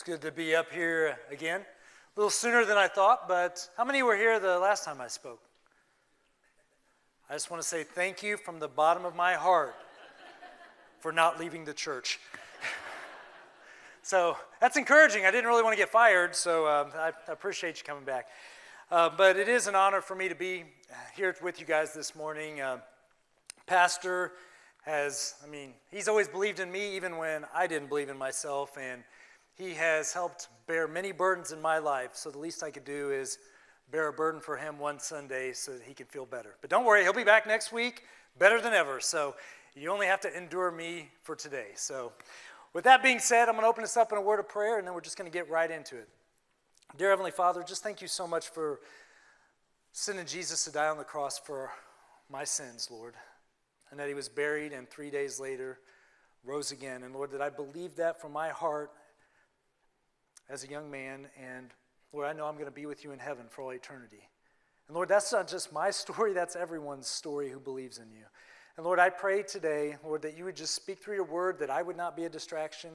It's good to be up here again. A little sooner than I thought, but how many were here the last time I spoke? I just want to say thank you from the bottom of my heart for not leaving the church. so that's encouraging. I didn't really want to get fired, so um, I, appreciate you coming back. Uh, but it is an honor for me to be here with you guys this morning. Uh, Pastor has, I mean, he's always believed in me even when I didn't believe in myself, and he has helped bear many burdens in my life, so the least I could do is bear a burden for him one Sunday so that he can feel better. But don't worry, he'll be back next week better than ever. So you only have to endure me for today. So, with that being said, I'm going to open this up in a word of prayer and then we're just going to get right into it. Dear Heavenly Father, just thank you so much for sending Jesus to die on the cross for my sins, Lord, and that he was buried and three days later rose again. And Lord, that I believe that from my heart as a young man, and Lord, I know I'm going to be with you in heaven for all eternity. And Lord, that's not just my story, that's everyone's story who believes in you. And Lord, I pray today, Lord, that you would just speak through your word, that I would not be a distraction,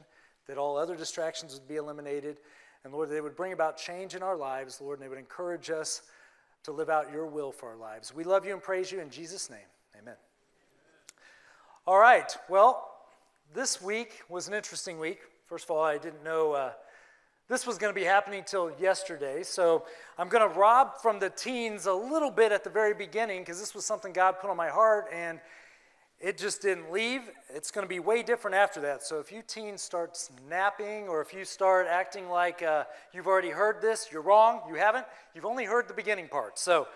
that all other distractions would be eliminated. And Lord, they would bring about change in our lives, Lord, and they would encourage us to live out your will for our lives. We love you and praise you in Jesus' name. Amen. All right, well, this week was an interesting week. First of all, I didn't know. Uh, this was going to be happening till yesterday, so I'm going to rob from the teens a little bit at the very beginning because this was something God put on my heart and it just didn't leave. It's going to be way different after that. So if you teens start snapping or if you start acting like uh, you've already heard this, you're wrong. You haven't. You've only heard the beginning part. So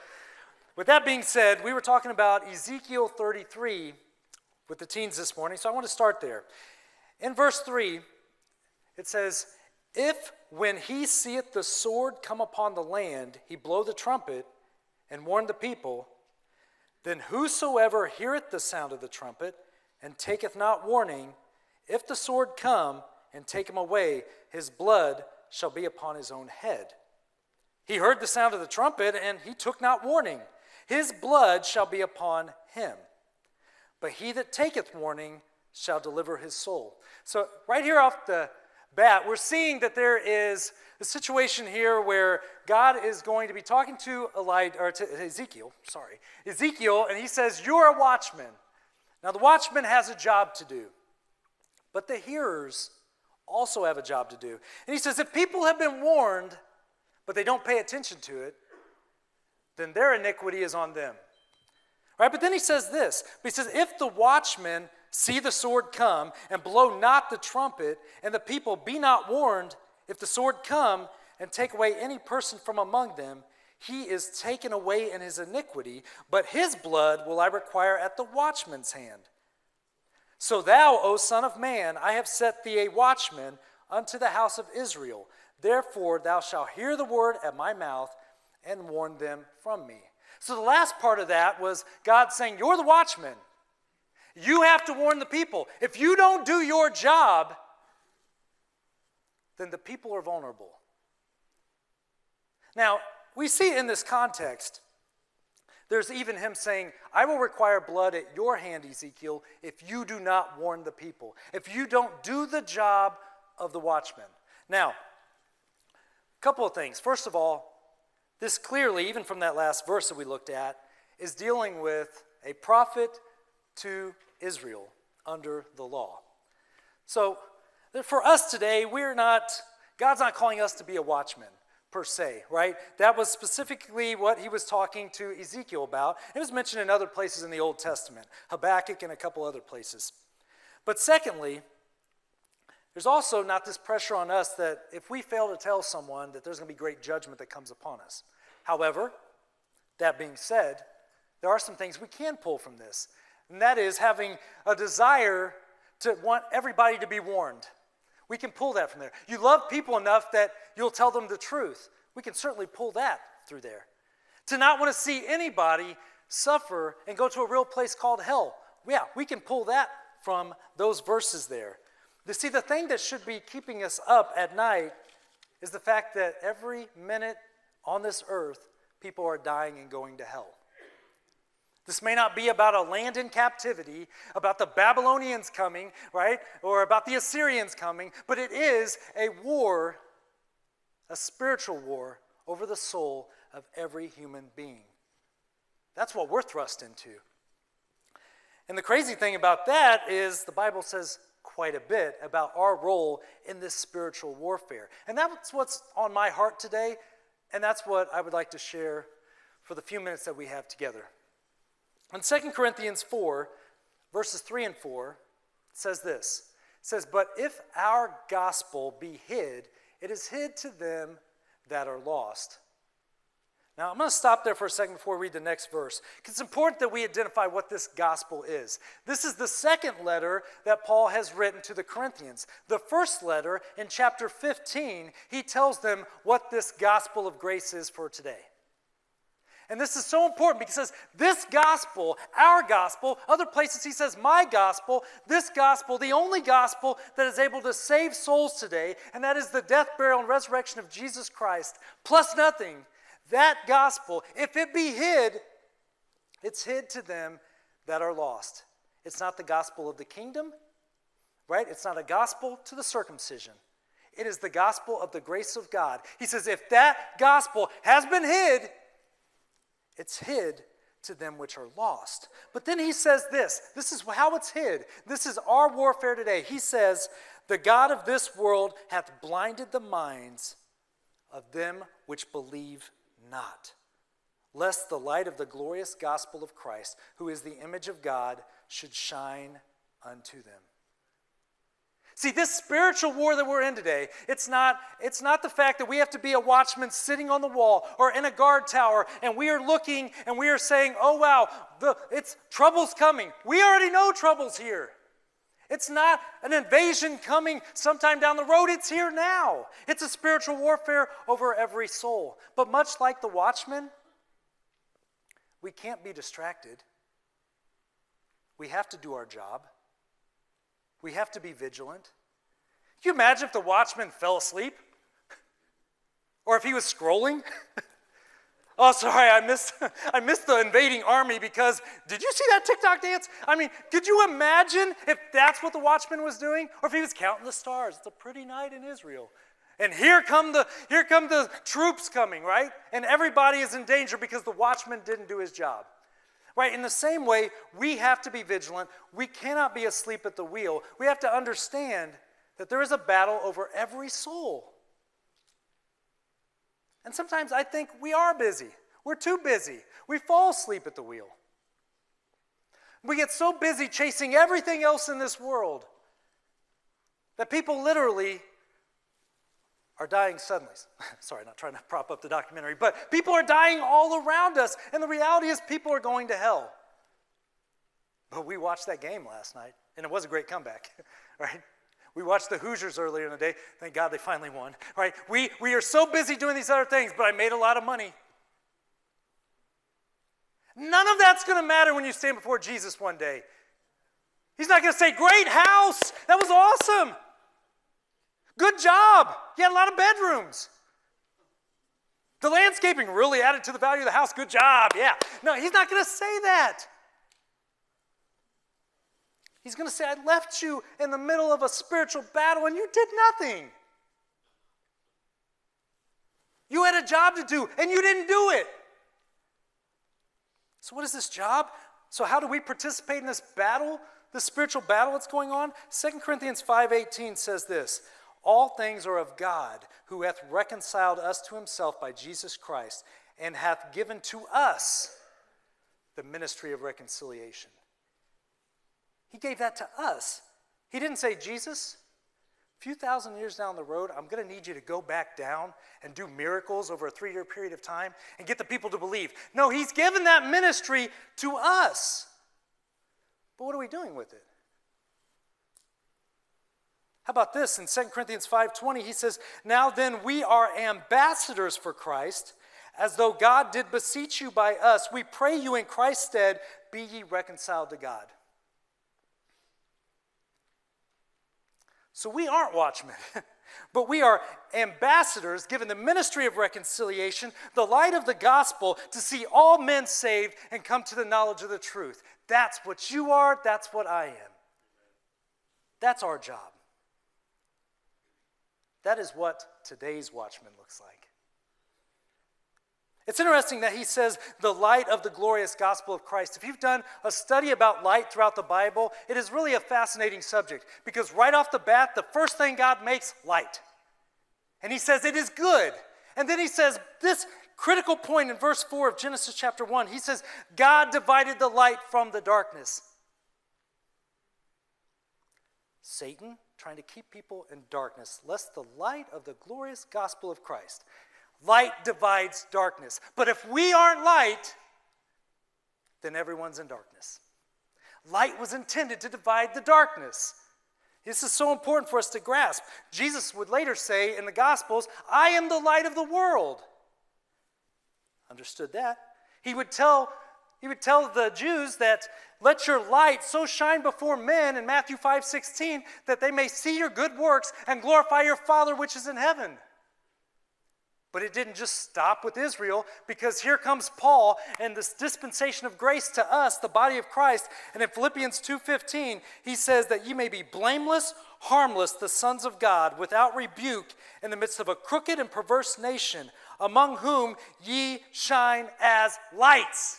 with that being said, we were talking about Ezekiel 33 with the teens this morning, so I want to start there. In verse 3, it says, if when he seeth the sword come upon the land, he blow the trumpet and warn the people, then whosoever heareth the sound of the trumpet and taketh not warning, if the sword come and take him away, his blood shall be upon his own head. He heard the sound of the trumpet and he took not warning. His blood shall be upon him. But he that taketh warning shall deliver his soul. So, right here off the bat, we're seeing that there is a situation here where God is going to be talking to, Elijah, or to Ezekiel, sorry, Ezekiel, and he says, You're a watchman. Now, the watchman has a job to do, but the hearers also have a job to do. And he says, If people have been warned, but they don't pay attention to it, then their iniquity is on them. Right? But then he says this. He says, If the watchman see the sword come, and blow not the trumpet, and the people be not warned, if the sword come and take away any person from among them, he is taken away in his iniquity, but his blood will I require at the watchman's hand. So thou, O Son of Man, I have set thee a watchman unto the house of Israel. Therefore thou shalt hear the word at my mouth and warn them from me. So the last part of that was God saying, You're the watchman. You have to warn the people. If you don't do your job, then the people are vulnerable. Now, we see in this context, there's even him saying, I will require blood at your hand, Ezekiel, if you do not warn the people, if you don't do the job of the watchman. Now, a couple of things. First of all, this clearly, even from that last verse that we looked at, is dealing with a prophet to Israel under the law. So, for us today, we're not, God's not calling us to be a watchman per se, right? That was specifically what he was talking to Ezekiel about. It was mentioned in other places in the Old Testament, Habakkuk and a couple other places. But secondly, there's also not this pressure on us that if we fail to tell someone that there's going to be great judgment that comes upon us. However, that being said, there are some things we can pull from this. And that is having a desire to want everybody to be warned. We can pull that from there. You love people enough that you'll tell them the truth. We can certainly pull that through there. To not want to see anybody suffer and go to a real place called hell. Yeah, we can pull that from those verses there. You see, the thing that should be keeping us up at night is the fact that every minute on this earth, people are dying and going to hell. This may not be about a land in captivity, about the Babylonians coming, right? Or about the Assyrians coming, but it is a war, a spiritual war over the soul of every human being. That's what we're thrust into. And the crazy thing about that is the Bible says quite a bit about our role in this spiritual warfare. And that's what's on my heart today, and that's what I would like to share for the few minutes that we have together. In 2 Corinthians 4, verses 3 and 4, it says this. It says, But if our gospel be hid, it is hid to them that are lost. Now, I'm going to stop there for a second before we read the next verse, it's important that we identify what this gospel is. This is the second letter that Paul has written to the Corinthians. The first letter, in chapter 15, he tells them what this gospel of grace is for today. And this is so important because this gospel, our gospel, other places he says my gospel, this gospel, the only gospel that is able to save souls today, and that is the death, burial, and resurrection of Jesus Christ, plus nothing. That gospel, if it be hid, it's hid to them that are lost. It's not the gospel of the kingdom, right? It's not a gospel to the circumcision. It is the gospel of the grace of God. He says, if that gospel has been hid, it's hid to them which are lost. But then he says this this is how it's hid. This is our warfare today. He says, The God of this world hath blinded the minds of them which believe not, lest the light of the glorious gospel of Christ, who is the image of God, should shine unto them. See, this spiritual war that we're in today, it's not, it's not the fact that we have to be a watchman sitting on the wall or in a guard tower and we are looking and we are saying, oh wow, the, it's trouble's coming. We already know trouble's here. It's not an invasion coming sometime down the road, it's here now. It's a spiritual warfare over every soul. But much like the watchman, we can't be distracted. We have to do our job. We have to be vigilant. Can you imagine if the watchman fell asleep? Or if he was scrolling? oh, sorry, I missed, I missed the invading army because did you see that TikTok dance? I mean, could you imagine if that's what the watchman was doing? Or if he was counting the stars? It's a pretty night in Israel. And here come the here come the troops coming, right? And everybody is in danger because the watchman didn't do his job. Right? In the same way, we have to be vigilant. We cannot be asleep at the wheel. We have to understand that there is a battle over every soul. And sometimes I think we are busy. We're too busy. We fall asleep at the wheel. We get so busy chasing everything else in this world that people literally are dying suddenly. Sorry, not trying to prop up the documentary, but people are dying all around us, and the reality is people are going to hell. But we watched that game last night, and it was a great comeback, right? We watched the Hoosiers earlier in the day. Thank God they finally won, right? We, we are so busy doing these other things, but I made a lot of money. None of that's going to matter when you stand before Jesus one day. He's not going to say, Great house, that was awesome. Good job. You had a lot of bedrooms. The landscaping really added to the value of the house. Good job. Yeah. No, he's not going to say that. He's going to say, I left you in the middle of a spiritual battle and you did nothing. You had a job to do and you didn't do it. So, what is this job? So, how do we participate in this battle, this spiritual battle that's going on? 2 Corinthians 5:18 says this: all things are of God, who hath reconciled us to himself by Jesus Christ, and hath given to us the ministry of reconciliation. He gave that to us. He didn't say, Jesus, a few thousand years down the road, I'm going to need you to go back down and do miracles over a three year period of time and get the people to believe. No, He's given that ministry to us. But what are we doing with it? How about this in 2 Corinthians 5:20 he says, "Now then we are ambassadors for Christ, as though God did beseech you by us. We pray you in Christ's stead, be ye reconciled to God." So we aren't watchmen, but we are ambassadors given the ministry of reconciliation, the light of the gospel to see all men saved and come to the knowledge of the truth. That's what you are, that's what I am. That's our job. That is what today's watchman looks like. It's interesting that he says the light of the glorious gospel of Christ. If you've done a study about light throughout the Bible, it is really a fascinating subject because right off the bat, the first thing God makes, light. And he says it is good. And then he says this critical point in verse 4 of Genesis chapter 1. He says, God divided the light from the darkness. Satan trying to keep people in darkness, lest the light of the glorious gospel of Christ Light divides darkness. But if we aren't light, then everyone's in darkness. Light was intended to divide the darkness. This is so important for us to grasp. Jesus would later say in the Gospels, I am the light of the world. Understood that. He would tell, he would tell the Jews that let your light so shine before men in Matthew 5 16 that they may see your good works and glorify your Father which is in heaven. But it didn't just stop with Israel because here comes Paul and this dispensation of grace to us, the body of Christ. And in Philippians 2:15, he says that ye may be blameless, harmless, the sons of God, without rebuke in the midst of a crooked and perverse nation, among whom ye shine as lights.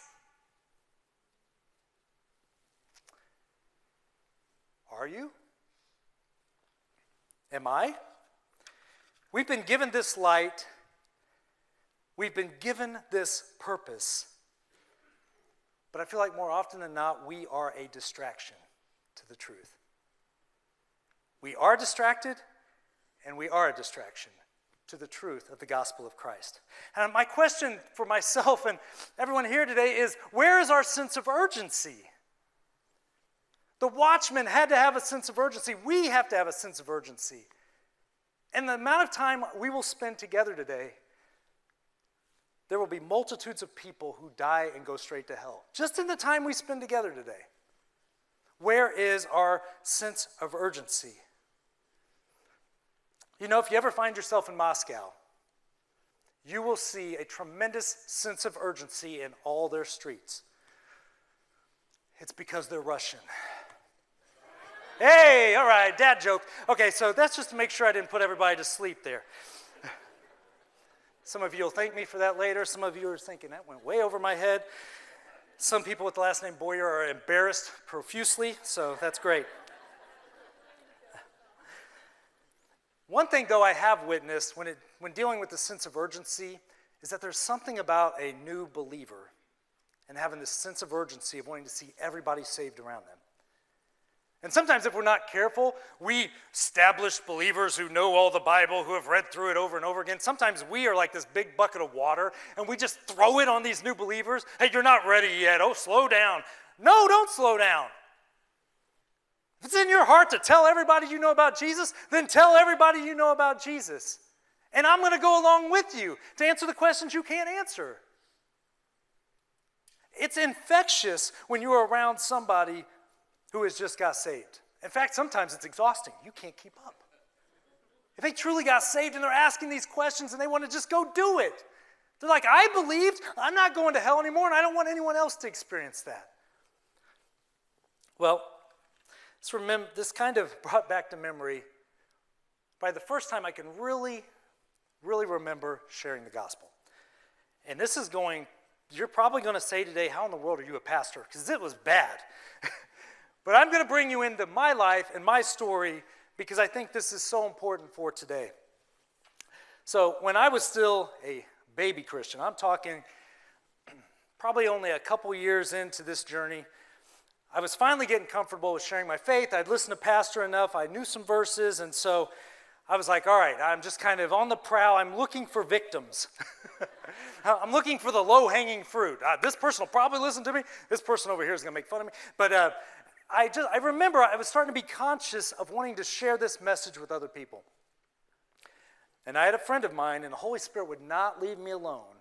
Are you? Am I? We've been given this light We've been given this purpose. But I feel like more often than not, we are a distraction to the truth. We are distracted, and we are a distraction to the truth of the gospel of Christ. And my question for myself and everyone here today is where is our sense of urgency? The watchman had to have a sense of urgency. We have to have a sense of urgency. And the amount of time we will spend together today there will be multitudes of people who die and go straight to hell. Just in the time we spend together today. Where is our sense of urgency? You know, if you ever find yourself in Moscow, you will see a tremendous sense of urgency in all their streets. It's because they're Russian. Hey, all right, dad joke. Okay, so that's just to make sure I didn't put everybody to sleep there. Some of you will thank me for that later. Some of you are thinking that went way over my head. Some people with the last name Boyer are embarrassed profusely, so that's great. One thing, though, I have witnessed when, it, when dealing with the sense of urgency is that there's something about a new believer and having this sense of urgency of wanting to see everybody saved around them. And sometimes, if we're not careful, we established believers who know all the Bible, who have read through it over and over again. Sometimes we are like this big bucket of water and we just throw it on these new believers. Hey, you're not ready yet. Oh, slow down. No, don't slow down. If it's in your heart to tell everybody you know about Jesus, then tell everybody you know about Jesus. And I'm going to go along with you to answer the questions you can't answer. It's infectious when you're around somebody who has just got saved. In fact, sometimes it's exhausting. You can't keep up. If they truly got saved and they're asking these questions and they want to just go do it, they're like, I believed, I'm not going to hell anymore, and I don't want anyone else to experience that. Well, this, this kind of brought back to memory by the first time I can really, really remember sharing the gospel. And this is going, you're probably going to say today, How in the world are you a pastor? Because it was bad. But I'm going to bring you into my life and my story because I think this is so important for today. So, when I was still a baby Christian, I'm talking probably only a couple years into this journey, I was finally getting comfortable with sharing my faith. I'd listened to Pastor enough, I knew some verses, and so I was like, all right, I'm just kind of on the prowl. I'm looking for victims. I'm looking for the low hanging fruit. Uh, this person will probably listen to me. This person over here is going to make fun of me. But uh, I just I remember I was starting to be conscious of wanting to share this message with other people. And I had a friend of mine, and the Holy Spirit would not leave me alone.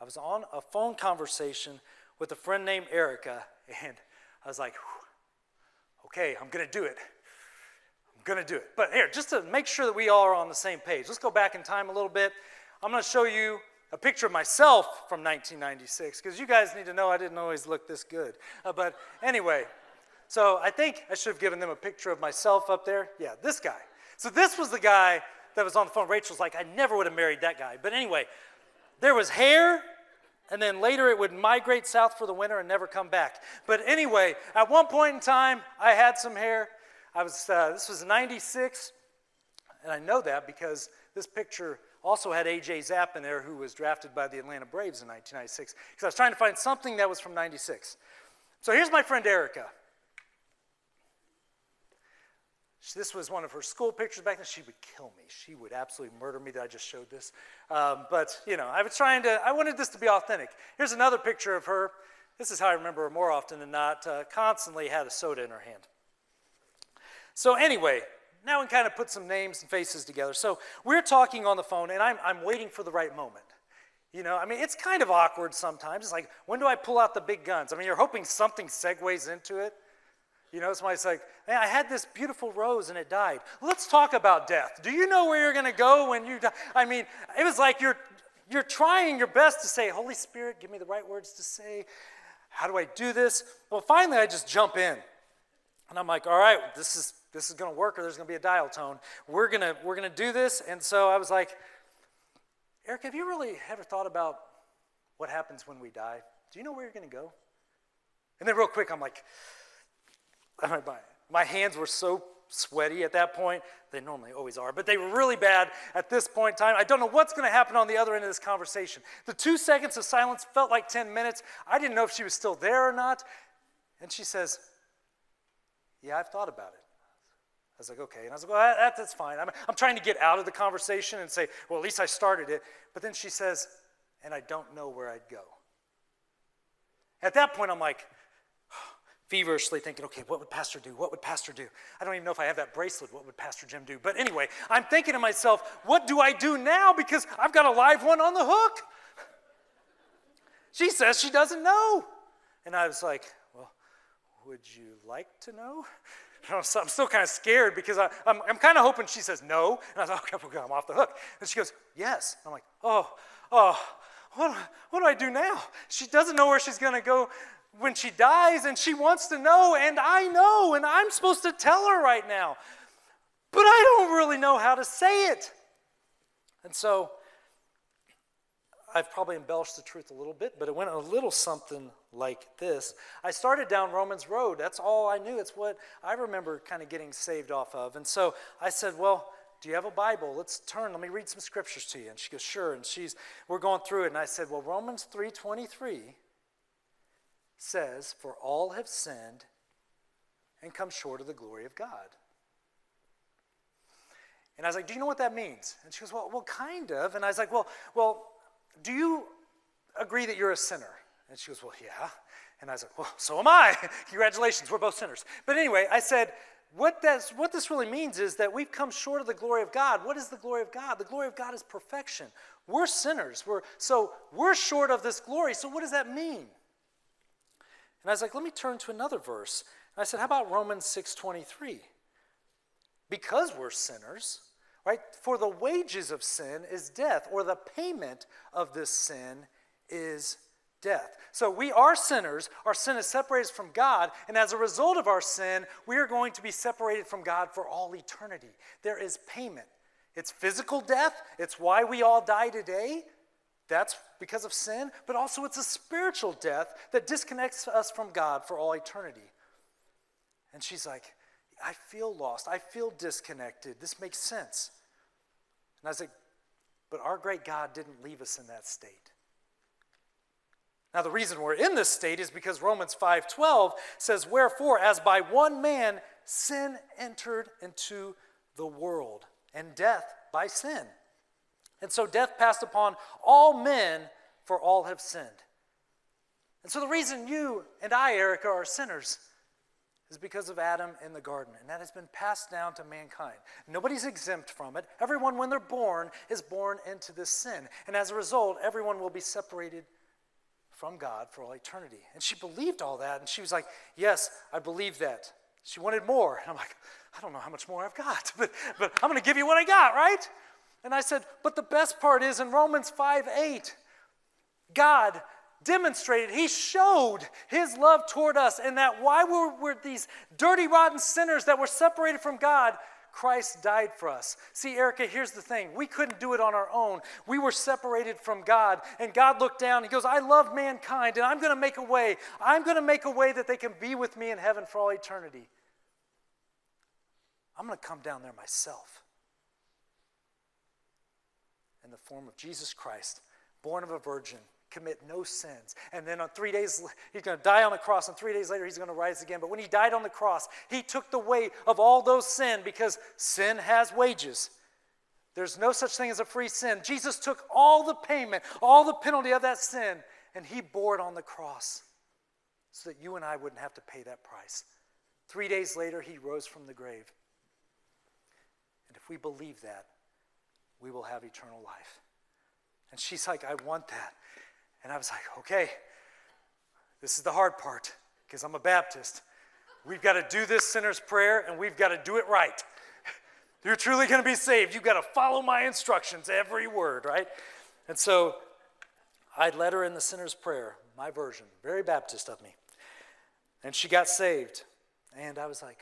I was on a phone conversation with a friend named Erica, and I was like, okay, I'm going to do it. I'm going to do it. But here, just to make sure that we all are on the same page, let's go back in time a little bit. I'm going to show you a picture of myself from 1996 because you guys need to know I didn't always look this good. Uh, but anyway, so I think I should have given them a picture of myself up there. Yeah, this guy. So this was the guy that was on the phone. Rachel's like, I never would have married that guy. But anyway, there was hair, and then later it would migrate south for the winter and never come back. But anyway, at one point in time, I had some hair. I was, uh, this was 96, and I know that because this picture also had A.J. Zapp in there, who was drafted by the Atlanta Braves in 1996, because I was trying to find something that was from 96. So here's my friend Erica. This was one of her school pictures back then. She would kill me. She would absolutely murder me that I just showed this. Um, but, you know, I was trying to, I wanted this to be authentic. Here's another picture of her. This is how I remember her more often than not. Uh, constantly had a soda in her hand. So, anyway, now we kind of put some names and faces together. So, we're talking on the phone, and I'm, I'm waiting for the right moment. You know, I mean, it's kind of awkward sometimes. It's like, when do I pull out the big guns? I mean, you're hoping something segues into it. You know, somebody's like, hey, I had this beautiful rose and it died. Let's talk about death. Do you know where you're going to go when you die? I mean, it was like you're, you're trying your best to say, Holy Spirit, give me the right words to say. How do I do this? Well, finally, I just jump in. And I'm like, all right, this is, this is going to work or there's going to be a dial tone. We're going to we're gonna do this. And so I was like, Eric, have you really ever thought about what happens when we die? Do you know where you're going to go? And then, real quick, I'm like, my, my hands were so sweaty at that point. They normally always are, but they were really bad at this point in time. I don't know what's going to happen on the other end of this conversation. The two seconds of silence felt like 10 minutes. I didn't know if she was still there or not. And she says, Yeah, I've thought about it. I was like, okay. And I was like, well, that, that's fine. I'm, I'm trying to get out of the conversation and say, well, at least I started it. But then she says, and I don't know where I'd go. At that point, I'm like, feverishly thinking, okay, what would Pastor do? What would Pastor do? I don't even know if I have that bracelet. What would Pastor Jim do? But anyway, I'm thinking to myself, what do I do now? Because I've got a live one on the hook. She says she doesn't know. And I was like, well, would you like to know? I'm still kind of scared because I, am kind of hoping she says no. And I was like, okay, I'm off the hook. And she goes, yes. I'm like, oh, oh, what, what do I do now? She doesn't know where she's going to go when she dies and she wants to know, and I know, and I'm supposed to tell her right now. But I don't really know how to say it. And so I've probably embellished the truth a little bit, but it went a little something like this. I started down Romans Road. That's all I knew. It's what I remember kind of getting saved off of. And so I said, Well, do you have a Bible? Let's turn. Let me read some scriptures to you. And she goes, Sure. And she's we're going through it. And I said, Well, Romans 323 says, For all have sinned and come short of the glory of God. And I was like, Do you know what that means? And she goes, Well, well kind of. And I was like, Well, well, do you agree that you're a sinner? And she goes, Well, yeah. And I was like, Well, so am I. Congratulations, we're both sinners. But anyway, I said, what, that's, what this really means is that we've come short of the glory of God. What is the glory of God? The glory of God is perfection. We're sinners. We're, so we're short of this glory. So what does that mean? And I was like, let me turn to another verse. And I said, how about Romans 6:23? Because we're sinners, right? For the wages of sin is death, or the payment of this sin is death. So we are sinners. Our sin is separated from God, and as a result of our sin, we are going to be separated from God for all eternity. There is payment. It's physical death. It's why we all die today. That's because of sin, but also it's a spiritual death that disconnects us from God for all eternity. And she's like, I feel lost. I feel disconnected. This makes sense. And I was like, but our great God didn't leave us in that state. Now the reason we're in this state is because Romans 5:12 says wherefore as by one man sin entered into the world and death by sin. And so death passed upon all men, for all have sinned. And so the reason you and I, Erica, are sinners is because of Adam in the garden. And that has been passed down to mankind. Nobody's exempt from it. Everyone, when they're born, is born into this sin. And as a result, everyone will be separated from God for all eternity. And she believed all that. And she was like, Yes, I believe that. She wanted more. And I'm like, I don't know how much more I've got, but, but I'm going to give you what I got, right? And I said, But the best part is in Romans 5 8, God demonstrated, He showed His love toward us, and that why we were these dirty, rotten sinners that were separated from God, Christ died for us. See, Erica, here's the thing. We couldn't do it on our own. We were separated from God, and God looked down. He goes, I love mankind, and I'm going to make a way. I'm going to make a way that they can be with me in heaven for all eternity. I'm going to come down there myself in the form of Jesus Christ, born of a virgin, commit no sins. And then on three days, he's going to die on the cross, and three days later, he's going to rise again. But when he died on the cross, he took the weight of all those sin because sin has wages. There's no such thing as a free sin. Jesus took all the payment, all the penalty of that sin, and he bore it on the cross so that you and I wouldn't have to pay that price. Three days later, he rose from the grave. And if we believe that, we will have eternal life. And she's like, I want that. And I was like, okay, this is the hard part because I'm a Baptist. We've got to do this sinner's prayer and we've got to do it right. You're truly going to be saved. You've got to follow my instructions, every word, right? And so I led her in the sinner's prayer, my version, very Baptist of me. And she got saved. And I was like,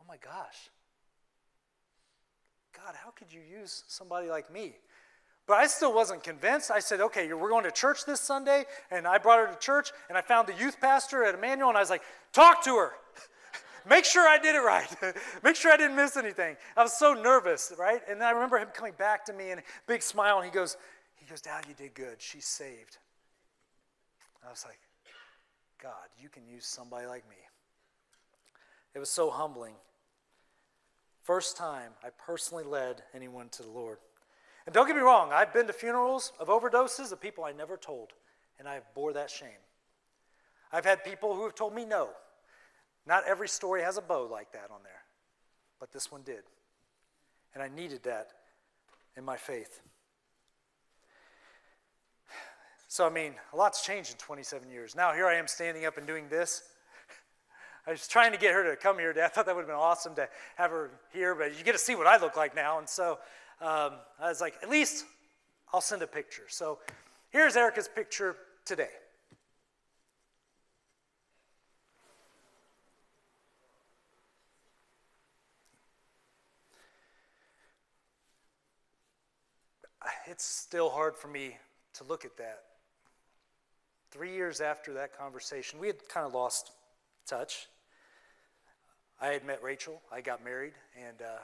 oh my gosh. God, how could you use somebody like me? But I still wasn't convinced. I said, okay, we're going to church this Sunday. And I brought her to church, and I found the youth pastor at Emmanuel, and I was like, talk to her. Make sure I did it right. Make sure I didn't miss anything. I was so nervous, right? And then I remember him coming back to me and a big smile, and he goes, he goes, Dad, you did good. She's saved. I was like, God, you can use somebody like me. It was so humbling. First time I personally led anyone to the Lord. And don't get me wrong, I've been to funerals of overdoses of people I never told, and I have bore that shame. I've had people who have told me no. Not every story has a bow like that on there, but this one did. And I needed that in my faith. So, I mean, a lot's changed in 27 years. Now, here I am standing up and doing this. I was trying to get her to come here. today. I thought that would have been awesome to have her here, but you get to see what I look like now. And so um, I was like, at least I'll send a picture. So here's Erica's picture today. It's still hard for me to look at that. Three years after that conversation, we had kind of lost touch. I had met Rachel, I got married, and uh,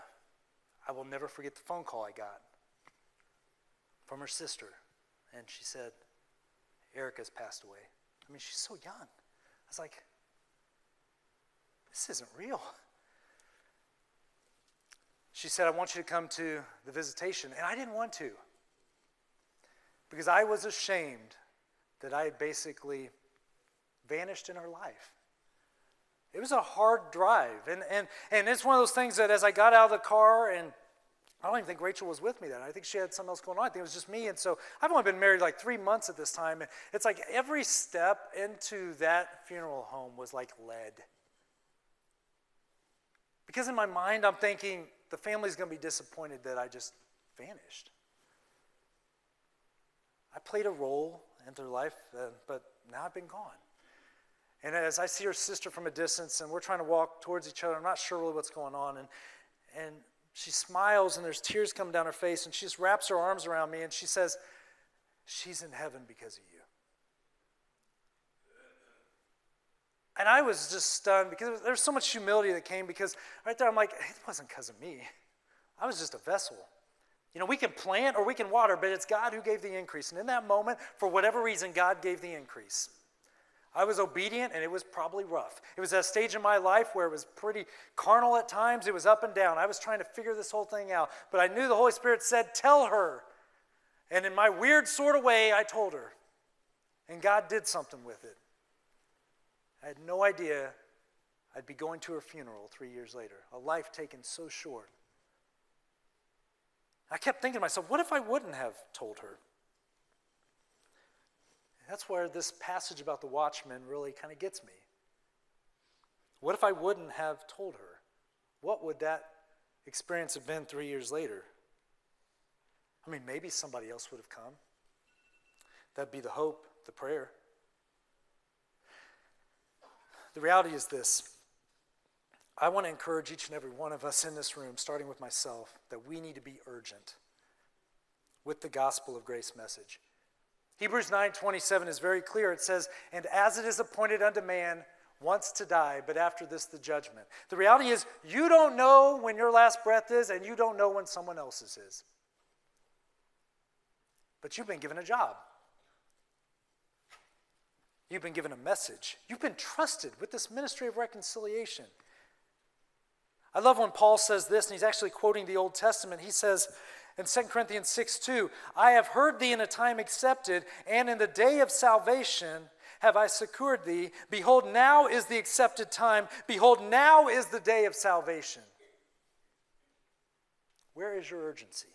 I will never forget the phone call I got from her sister. And she said, Erica's passed away. I mean, she's so young. I was like, this isn't real. She said, I want you to come to the visitation. And I didn't want to because I was ashamed that I had basically vanished in her life. It was a hard drive. And, and, and it's one of those things that as I got out of the car, and I don't even think Rachel was with me then. I think she had something else going on. I think it was just me. And so I've only been married like three months at this time. And it's like every step into that funeral home was like lead. Because in my mind, I'm thinking the family's going to be disappointed that I just vanished. I played a role in their life, uh, but now I've been gone. And as I see her sister from a distance and we're trying to walk towards each other, I'm not sure really what's going on. And, and she smiles and there's tears coming down her face and she just wraps her arms around me and she says, She's in heaven because of you. And I was just stunned because there was so much humility that came because right there I'm like, it wasn't because of me. I was just a vessel. You know, we can plant or we can water, but it's God who gave the increase. And in that moment, for whatever reason, God gave the increase. I was obedient and it was probably rough. It was a stage in my life where it was pretty carnal at times. It was up and down. I was trying to figure this whole thing out. But I knew the Holy Spirit said, Tell her. And in my weird sort of way, I told her. And God did something with it. I had no idea I'd be going to her funeral three years later, a life taken so short. I kept thinking to myself, what if I wouldn't have told her? That's where this passage about the watchman really kind of gets me. What if I wouldn't have told her? What would that experience have been three years later. I mean, maybe somebody else would have come. That'd be the hope, the prayer. The reality is this I want to encourage each and every one of us in this room, starting with myself, that we need to be urgent with the gospel of grace message. Hebrews 9:27 is very clear. It says, "And as it is appointed unto man once to die, but after this the judgment." The reality is you don't know when your last breath is and you don't know when someone else's is. But you've been given a job. You've been given a message. You've been trusted with this ministry of reconciliation. I love when Paul says this, and he's actually quoting the Old Testament. He says in 2 Corinthians 6 2, I have heard thee in a time accepted, and in the day of salvation have I secured thee. Behold, now is the accepted time. Behold, now is the day of salvation. Where is your urgency?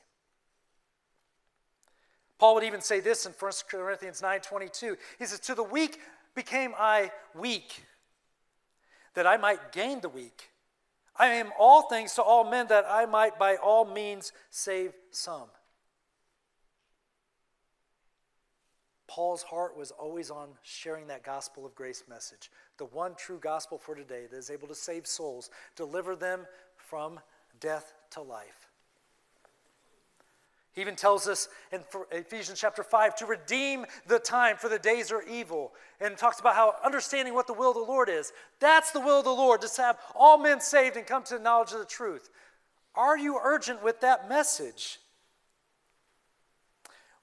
Paul would even say this in 1 Corinthians 9:22. He says, "To the weak became I weak, that I might gain the weak. I am all things to all men, that I might by all means save some." Paul's heart was always on sharing that gospel of grace message, the one true gospel for today that is able to save souls, deliver them from death to life. He even tells us in Ephesians chapter 5 to redeem the time, for the days are evil. And talks about how understanding what the will of the Lord is. That's the will of the Lord, to have all men saved and come to the knowledge of the truth. Are you urgent with that message?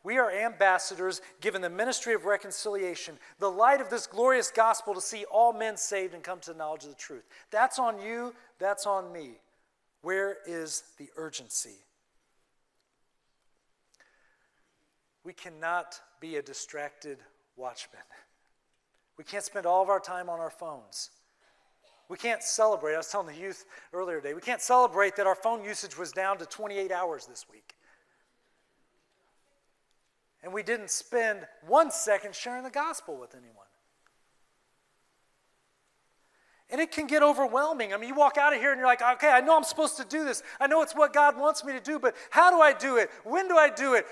We are ambassadors given the ministry of reconciliation, the light of this glorious gospel to see all men saved and come to the knowledge of the truth. That's on you, that's on me. Where is the urgency? We cannot be a distracted watchman. We can't spend all of our time on our phones. We can't celebrate. I was telling the youth earlier today, we can't celebrate that our phone usage was down to 28 hours this week. And we didn't spend one second sharing the gospel with anyone. And it can get overwhelming. I mean, you walk out of here and you're like, okay, I know I'm supposed to do this. I know it's what God wants me to do, but how do I do it? When do I do it?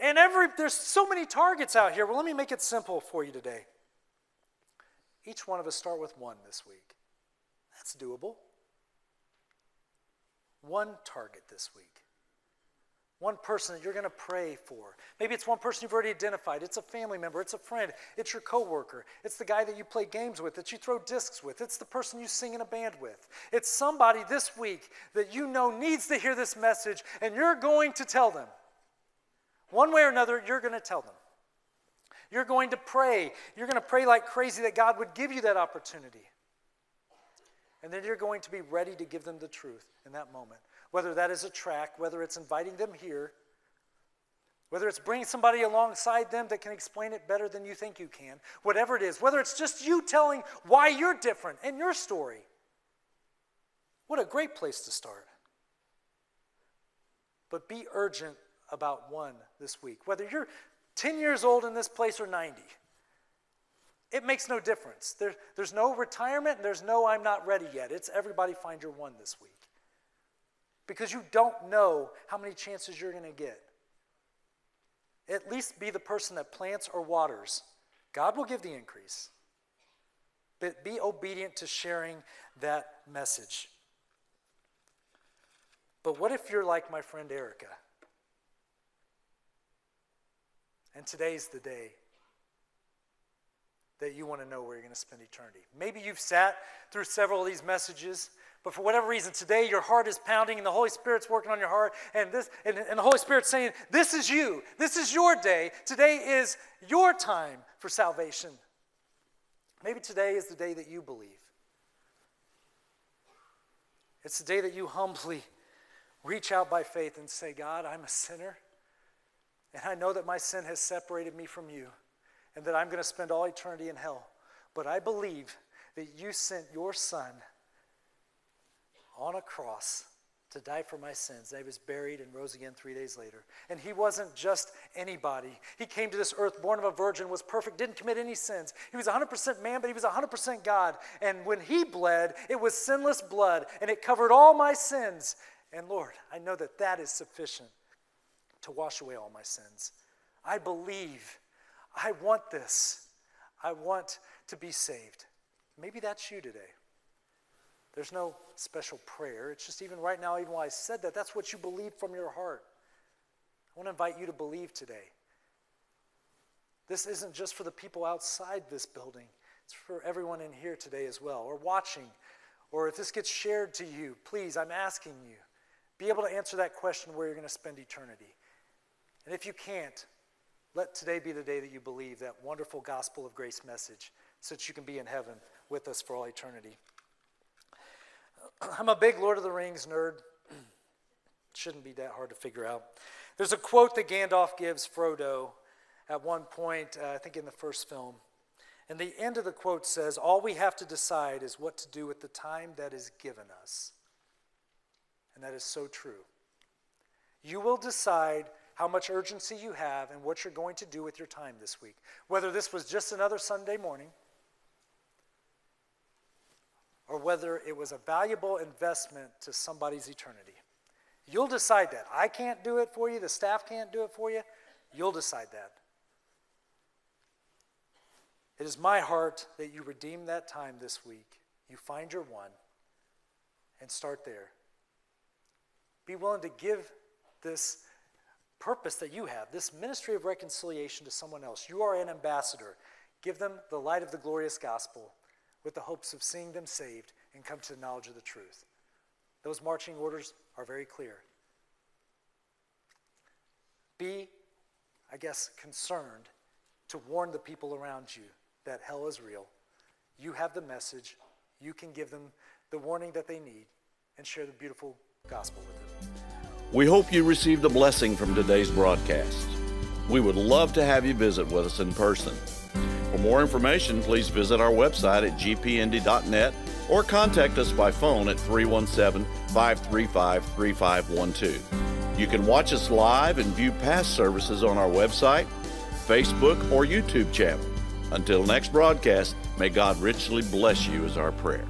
And every there's so many targets out here. Well, let me make it simple for you today. Each one of us start with one this week. That's doable. One target this week. One person that you're going to pray for. Maybe it's one person you've already identified. It's a family member, it's a friend, it's your coworker, it's the guy that you play games with, that you throw discs with, it's the person you sing in a band with. It's somebody this week that you know needs to hear this message and you're going to tell them. One way or another, you're going to tell them. You're going to pray. You're going to pray like crazy that God would give you that opportunity. And then you're going to be ready to give them the truth in that moment. Whether that is a track, whether it's inviting them here, whether it's bringing somebody alongside them that can explain it better than you think you can, whatever it is, whether it's just you telling why you're different and your story. What a great place to start. But be urgent about one this week. Whether you're 10 years old in this place or 90, it makes no difference. There, there's no retirement there's no I'm not ready yet. It's everybody find your one this week. Because you don't know how many chances you're going to get. At least be the person that plants or waters. God will give the increase. But be obedient to sharing that message. But what if you're like my friend Erica? And today's the day that you want to know where you're going to spend eternity. Maybe you've sat through several of these messages, but for whatever reason, today your heart is pounding and the Holy Spirit's working on your heart, and, this, and, and the Holy Spirit's saying, This is you. This is your day. Today is your time for salvation. Maybe today is the day that you believe. It's the day that you humbly reach out by faith and say, God, I'm a sinner. And I know that my sin has separated me from you and that I'm going to spend all eternity in hell. But I believe that you sent your son on a cross to die for my sins. And He was buried and rose again three days later. And he wasn't just anybody. He came to this earth born of a virgin, was perfect, didn't commit any sins. He was 100% man, but he was 100% God. And when he bled, it was sinless blood, and it covered all my sins. And Lord, I know that that is sufficient to wash away all my sins. I believe. I want this. I want to be saved. Maybe that's you today. There's no special prayer. It's just even right now, even while I said that, that's what you believe from your heart. I want to invite you to believe today. This isn't just for the people outside this building, it's for everyone in here today as well, or watching, or if this gets shared to you, please, I'm asking you, be able to answer that question where you're going to spend eternity. And if you can't, let today be the day that you believe that wonderful gospel of grace message so that you can be in heaven with us for all eternity. I'm a big Lord of the Rings nerd. Shouldn't be that hard to figure out. There's a quote that Gandalf gives Frodo at one point, uh, I think in the first film. And the end of the quote says, All we have to decide is what to do with the time that is given us. And that is so true. You will decide how much urgency you have and what you're going to do with your time this week. Whether this was just another Sunday morning, or whether it was a valuable investment to somebody's eternity. You'll decide that. I can't do it for you, the staff can't do it for you. You'll decide that. It is my heart that you redeem that time this week. You find your one and start there. Be willing to give this purpose that you have, this ministry of reconciliation to someone else. You are an ambassador. Give them the light of the glorious gospel with the hopes of seeing them saved and come to the knowledge of the truth. Those marching orders are very clear. Be, I guess, concerned to warn the people around you that hell is real. You have the message. You can give them the warning that they need and share the beautiful gospel with them. We hope you received a blessing from today's broadcast. We would love to have you visit with us in person. For more information, please visit our website at gpnd.net or contact us by phone at 317 535 3512. You can watch us live and view past services on our website, Facebook, or YouTube channel. Until next broadcast, may God richly bless you, is our prayer.